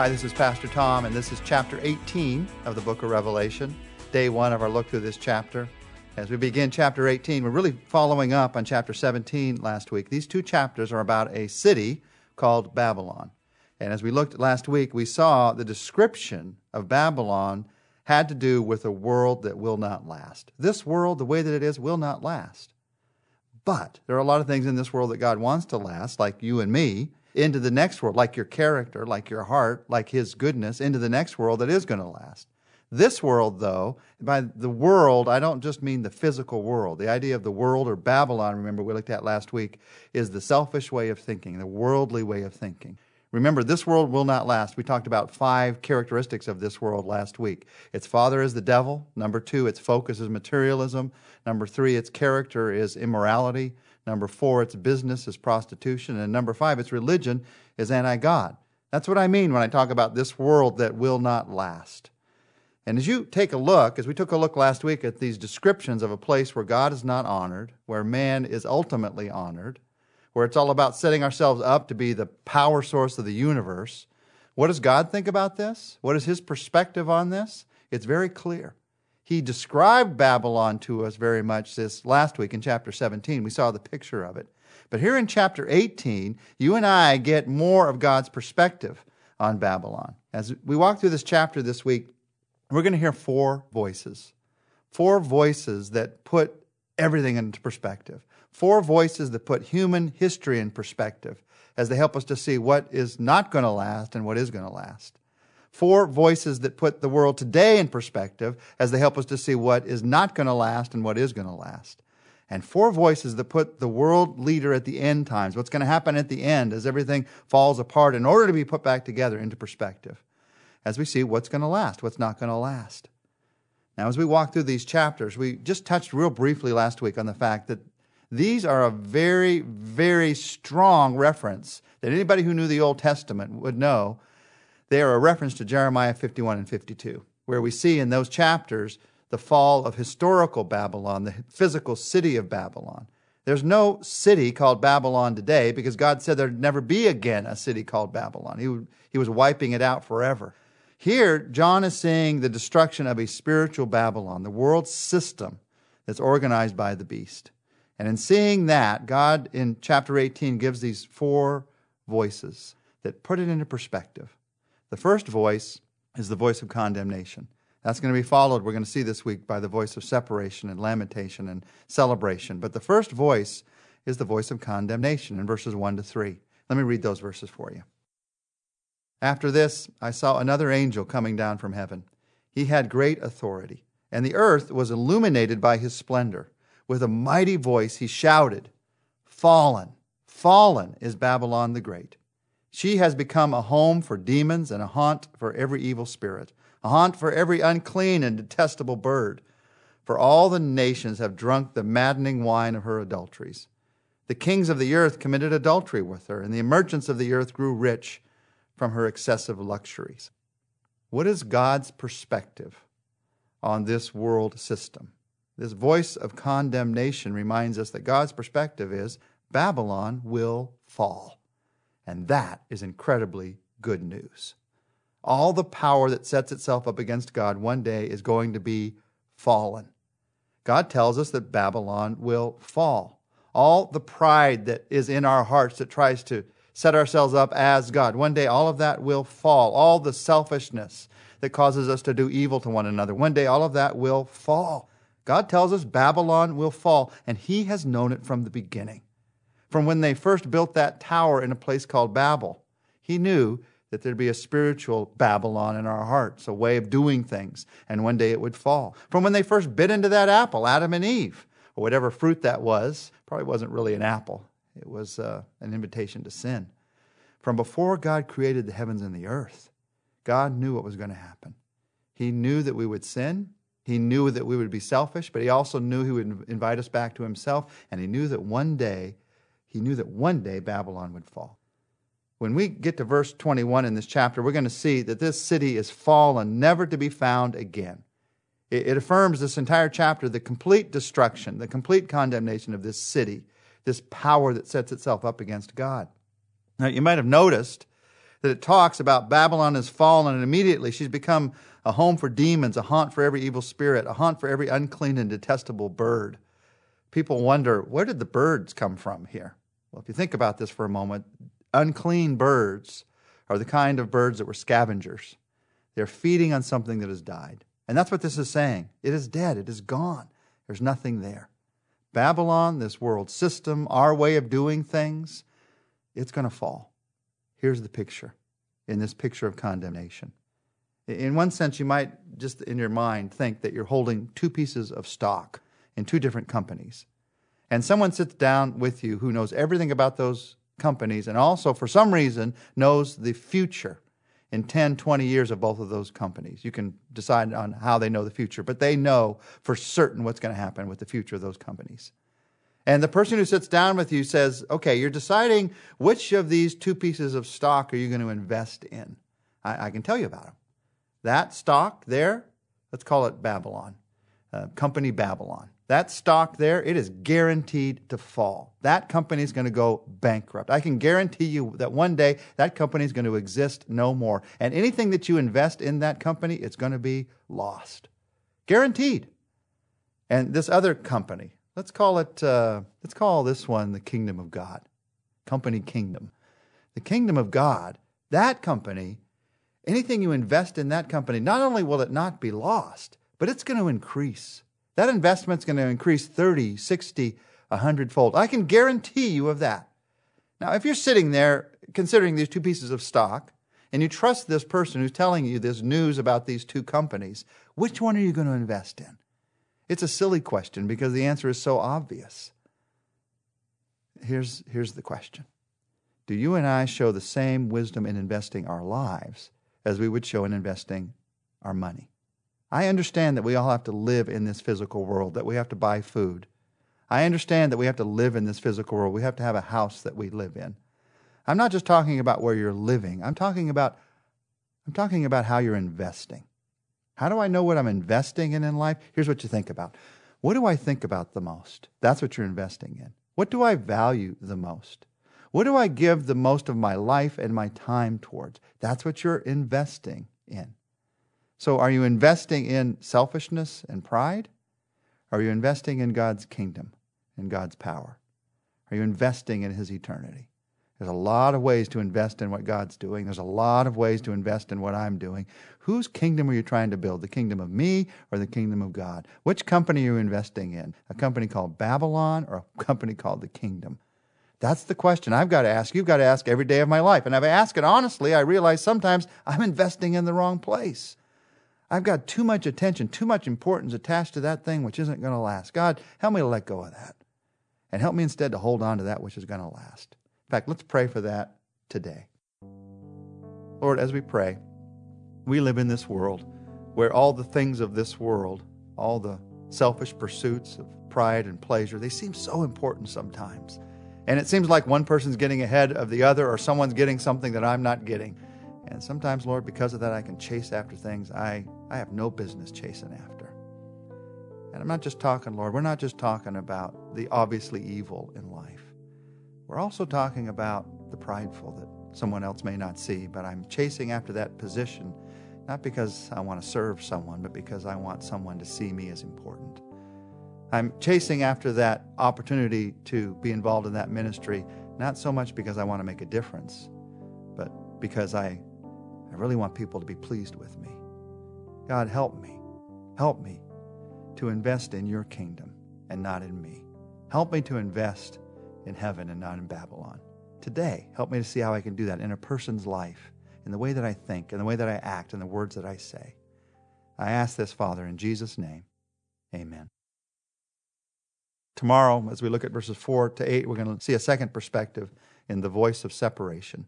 Hi, this is Pastor Tom, and this is chapter 18 of the book of Revelation, day one of our look through this chapter. As we begin chapter 18, we're really following up on chapter 17 last week. These two chapters are about a city called Babylon. And as we looked last week, we saw the description of Babylon had to do with a world that will not last. This world, the way that it is, will not last. But there are a lot of things in this world that God wants to last, like you and me, into the next world, like your character, like your heart, like His goodness, into the next world that is going to last. This world, though, by the world, I don't just mean the physical world. The idea of the world or Babylon, remember we looked at last week, is the selfish way of thinking, the worldly way of thinking. Remember, this world will not last. We talked about five characteristics of this world last week. Its father is the devil. Number two, its focus is materialism. Number three, its character is immorality. Number four, its business is prostitution. And number five, its religion is anti God. That's what I mean when I talk about this world that will not last. And as you take a look, as we took a look last week at these descriptions of a place where God is not honored, where man is ultimately honored, where it's all about setting ourselves up to be the power source of the universe. What does God think about this? What is his perspective on this? It's very clear. He described Babylon to us very much this last week in chapter 17. We saw the picture of it. But here in chapter 18, you and I get more of God's perspective on Babylon. As we walk through this chapter this week, we're going to hear four voices. Four voices that put everything into perspective. Four voices that put human history in perspective as they help us to see what is not going to last and what is going to last. Four voices that put the world today in perspective as they help us to see what is not going to last and what is going to last. And four voices that put the world leader at the end times, what's going to happen at the end as everything falls apart in order to be put back together into perspective. As we see what's going to last, what's not going to last. Now, as we walk through these chapters, we just touched real briefly last week on the fact that these are a very, very strong reference that anybody who knew the Old Testament would know. They are a reference to Jeremiah 51 and 52, where we see in those chapters the fall of historical Babylon, the physical city of Babylon. There's no city called Babylon today because God said there'd never be again a city called Babylon. He, he was wiping it out forever. Here, John is seeing the destruction of a spiritual Babylon, the world system that's organized by the beast. And in seeing that, God in chapter 18 gives these four voices that put it into perspective. The first voice is the voice of condemnation. That's going to be followed, we're going to see this week, by the voice of separation and lamentation and celebration. But the first voice is the voice of condemnation in verses 1 to 3. Let me read those verses for you. After this, I saw another angel coming down from heaven. He had great authority, and the earth was illuminated by his splendor. With a mighty voice, he shouted, Fallen, fallen is Babylon the Great. She has become a home for demons and a haunt for every evil spirit, a haunt for every unclean and detestable bird. For all the nations have drunk the maddening wine of her adulteries. The kings of the earth committed adultery with her, and the merchants of the earth grew rich from her excessive luxuries. What is God's perspective on this world system? This voice of condemnation reminds us that God's perspective is Babylon will fall. And that is incredibly good news. All the power that sets itself up against God one day is going to be fallen. God tells us that Babylon will fall. All the pride that is in our hearts that tries to set ourselves up as God, one day all of that will fall. All the selfishness that causes us to do evil to one another, one day all of that will fall. God tells us Babylon will fall, and He has known it from the beginning. From when they first built that tower in a place called Babel, He knew that there'd be a spiritual Babylon in our hearts, a way of doing things, and one day it would fall. From when they first bit into that apple, Adam and Eve, or whatever fruit that was, probably wasn't really an apple, it was uh, an invitation to sin. From before God created the heavens and the earth, God knew what was going to happen. He knew that we would sin, he knew that we would be selfish, but he also knew he would invite us back to himself, and he knew that one day, he knew that one day Babylon would fall. When we get to verse 21 in this chapter, we're going to see that this city is fallen, never to be found again. It, affirms this entire chapter the complete destruction, the complete condemnation of this city, this power that sets itself up against God. Now, you might have noticed that it talks about Babylon has fallen and immediately she's become a home for demons, a haunt for every evil spirit, a haunt for every unclean and detestable bird. People wonder, where did the birds come from here? Well, if you think about this for a moment, unclean birds are the kind of birds that were scavengers. They're feeding on something that has died. And that's what this is saying. It is dead, it is gone. There's nothing there. Babylon, this world system, our way of doing things, it's going to fall. Here's the picture in this picture of condemnation. In one sense, you might just in your mind think that you're holding two pieces of stock in two different companies. And someone sits down with you who knows everything about those companies and also, for some reason, knows the future in 10, 20 years of both of those companies. You can decide on how they know the future, but they know for certain what's going to happen with the future of those companies. And the person who sits down with you says, okay, you're deciding which of these two pieces of stock are you going to invest in. I, I can tell you about them. That stock there, let's call it Babylon, uh, company Babylon. That stock there, it is guaranteed to fall. That company is going to go bankrupt. I can guarantee you that one day that company is going to exist no more. And anything that you invest in that company, it's going to be lost. Guaranteed. And this other company, let's call it, uh, let's call this one the kingdom of God. Company kingdom. The kingdom of God, that company, anything you invest in that company, not only will it not be lost, but it's going to increase that investment's going to increase 30, 60, 100 fold. I can guarantee you of that. Now, if you're sitting there considering these two pieces of stock and you trust this person who's telling you this news about these two companies, which one are you going to invest in? It's a silly question because the answer is so obvious. Here's, here's the question Do you and I show the same wisdom in investing our lives as we would show in investing our money? I understand that we all have to live in this physical world, that we have to buy food. I understand that we have to live in this physical world. We have to have a house that we live in. I'm not just talking about where you're living. I'm talking about I'm talking about how you're investing. How do I know what I'm investing in in life? Here's what you think about. What do I think about the most? That's what you're investing in. What do I value the most? What do I give the most of my life and my time towards? That's what you're investing in. So, are you investing in selfishness and pride? Are you investing in God's kingdom and God's power? Are you investing in His eternity? There's a lot of ways to invest in what God's doing. There's a lot of ways to invest in what I'm doing. Whose kingdom are you trying to build? The kingdom of me or the kingdom of God? Which company are you investing in? A company called Babylon or a company called the kingdom? That's the question I've got to ask. You've got to ask every day of my life. And if I ask it honestly, I realize sometimes I'm investing in the wrong place. I've got too much attention, too much importance attached to that thing which isn't going to last. God, help me to let go of that. And help me instead to hold on to that which is going to last. In fact, let's pray for that today. Lord, as we pray, we live in this world where all the things of this world, all the selfish pursuits of pride and pleasure, they seem so important sometimes. And it seems like one person's getting ahead of the other or someone's getting something that I'm not getting. And sometimes, Lord, because of that, I can chase after things I, I have no business chasing after. And I'm not just talking, Lord, we're not just talking about the obviously evil in life. We're also talking about the prideful that someone else may not see, but I'm chasing after that position, not because I want to serve someone, but because I want someone to see me as important. I'm chasing after that opportunity to be involved in that ministry, not so much because I want to make a difference, but because I I really want people to be pleased with me. God, help me. Help me to invest in your kingdom and not in me. Help me to invest in heaven and not in Babylon. Today, help me to see how I can do that in a person's life, in the way that I think, in the way that I act, in the words that I say. I ask this, Father, in Jesus' name. Amen. Tomorrow, as we look at verses 4 to 8, we're going to see a second perspective in the voice of separation.